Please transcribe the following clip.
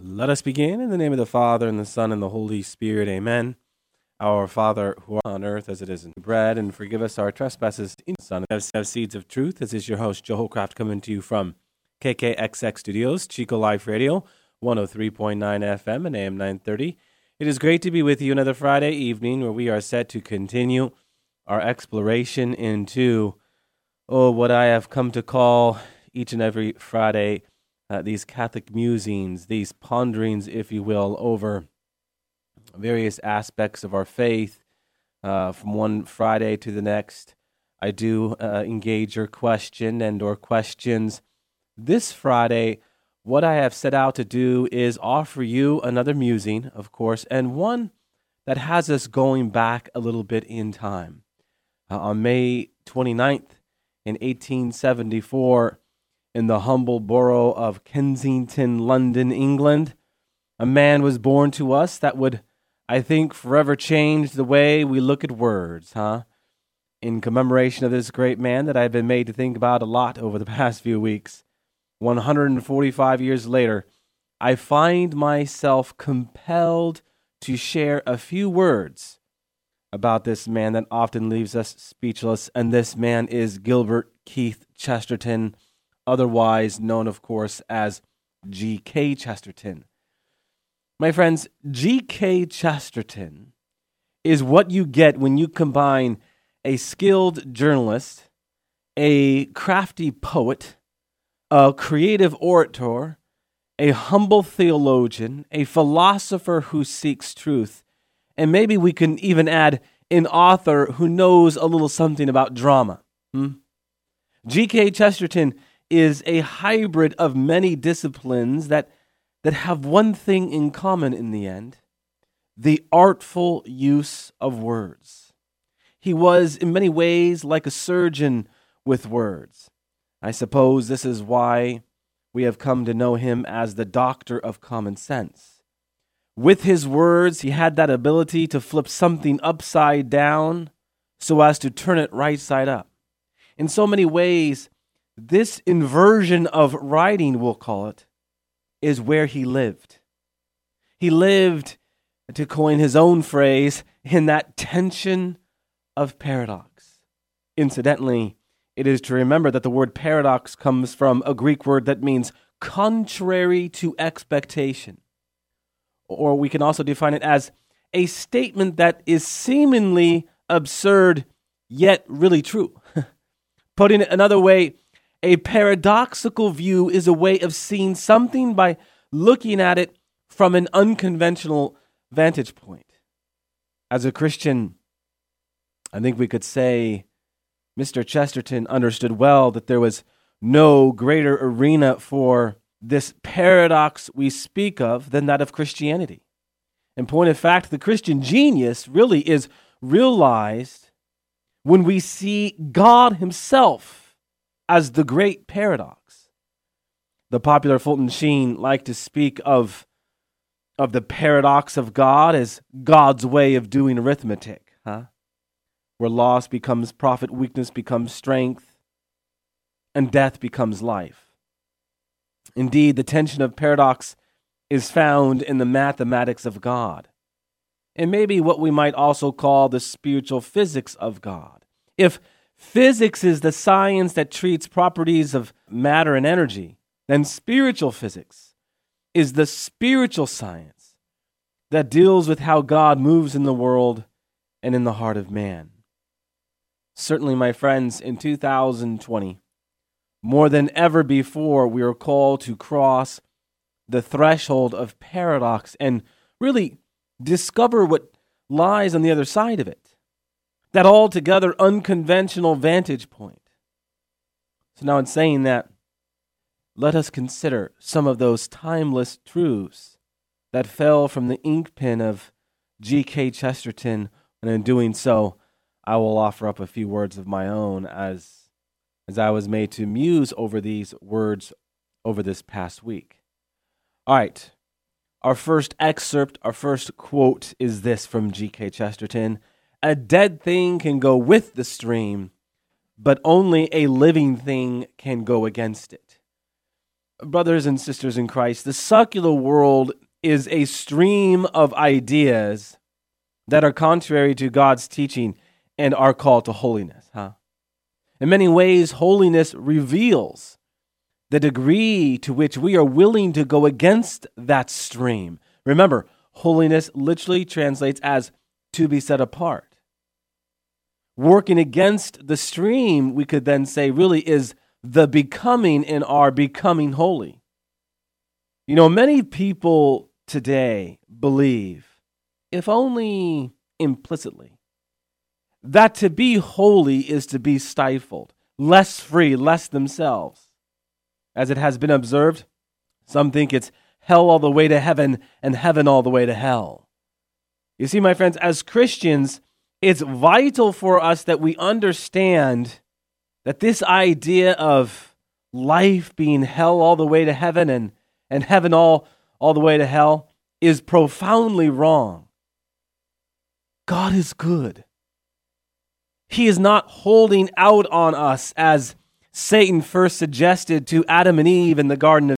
Let us begin in the name of the Father, and the Son, and the Holy Spirit. Amen. Our Father, who art on earth as it is in bread, and forgive us our trespasses in the Son. Have, have seeds of truth. This is your host, Joe Craft, coming to you from KKXX Studios, Chico Life Radio, 103.9 FM and AM 930. It is great to be with you another Friday evening where we are set to continue our exploration into, oh, what I have come to call each and every Friday uh, these Catholic musings, these ponderings, if you will, over various aspects of our faith uh, from one Friday to the next. I do uh, engage your question and or questions. This Friday, what I have set out to do is offer you another musing, of course, and one that has us going back a little bit in time. Uh, on May 29th in 1874, in the humble borough of Kensington, London, England. A man was born to us that would, I think, forever change the way we look at words, huh? In commemoration of this great man that I've been made to think about a lot over the past few weeks, 145 years later, I find myself compelled to share a few words about this man that often leaves us speechless, and this man is Gilbert Keith Chesterton otherwise known, of course, as G.K. Chesterton. My friends, G.K. Chesterton is what you get when you combine a skilled journalist, a crafty poet, a creative orator, a humble theologian, a philosopher who seeks truth, and maybe we can even add an author who knows a little something about drama. Hmm? G.K. Chesterton is a hybrid of many disciplines that, that have one thing in common in the end the artful use of words. He was, in many ways, like a surgeon with words. I suppose this is why we have come to know him as the doctor of common sense. With his words, he had that ability to flip something upside down so as to turn it right side up. In so many ways, this inversion of writing, we'll call it, is where he lived. He lived, to coin his own phrase, in that tension of paradox. Incidentally, it is to remember that the word paradox comes from a Greek word that means contrary to expectation. Or we can also define it as a statement that is seemingly absurd, yet really true. Putting it another way, a paradoxical view is a way of seeing something by looking at it from an unconventional vantage point. As a Christian, I think we could say Mr. Chesterton understood well that there was no greater arena for this paradox we speak of than that of Christianity. In point of fact, the Christian genius really is realized when we see God Himself as the great paradox. The popular Fulton Sheen liked to speak of, of the paradox of God as God's way of doing arithmetic, huh? Where loss becomes profit, weakness becomes strength, and death becomes life. Indeed, the tension of paradox is found in the mathematics of God, and maybe what we might also call the spiritual physics of God. If Physics is the science that treats properties of matter and energy. Then spiritual physics is the spiritual science that deals with how God moves in the world and in the heart of man. Certainly, my friends, in 2020, more than ever before, we are called to cross the threshold of paradox and really discover what lies on the other side of it that altogether unconventional vantage point. So, now in saying that, let us consider some of those timeless truths that fell from the ink pen of G.K. Chesterton, and in doing so, I will offer up a few words of my own as, as I was made to muse over these words over this past week. All right, our first excerpt, our first quote is this from G.K. Chesterton a dead thing can go with the stream, but only a living thing can go against it. brothers and sisters in Christ, the secular world is a stream of ideas that are contrary to God's teaching and our call to holiness, huh? In many ways, holiness reveals the degree to which we are willing to go against that stream. Remember, holiness literally translates as to be set apart. Working against the stream, we could then say, really is the becoming in our becoming holy. You know, many people today believe, if only implicitly, that to be holy is to be stifled, less free, less themselves. As it has been observed, some think it's hell all the way to heaven and heaven all the way to hell. You see, my friends, as Christians, it's vital for us that we understand that this idea of life being hell all the way to heaven and, and heaven all, all the way to hell is profoundly wrong. God is good. He is not holding out on us as Satan first suggested to Adam and Eve in the Garden of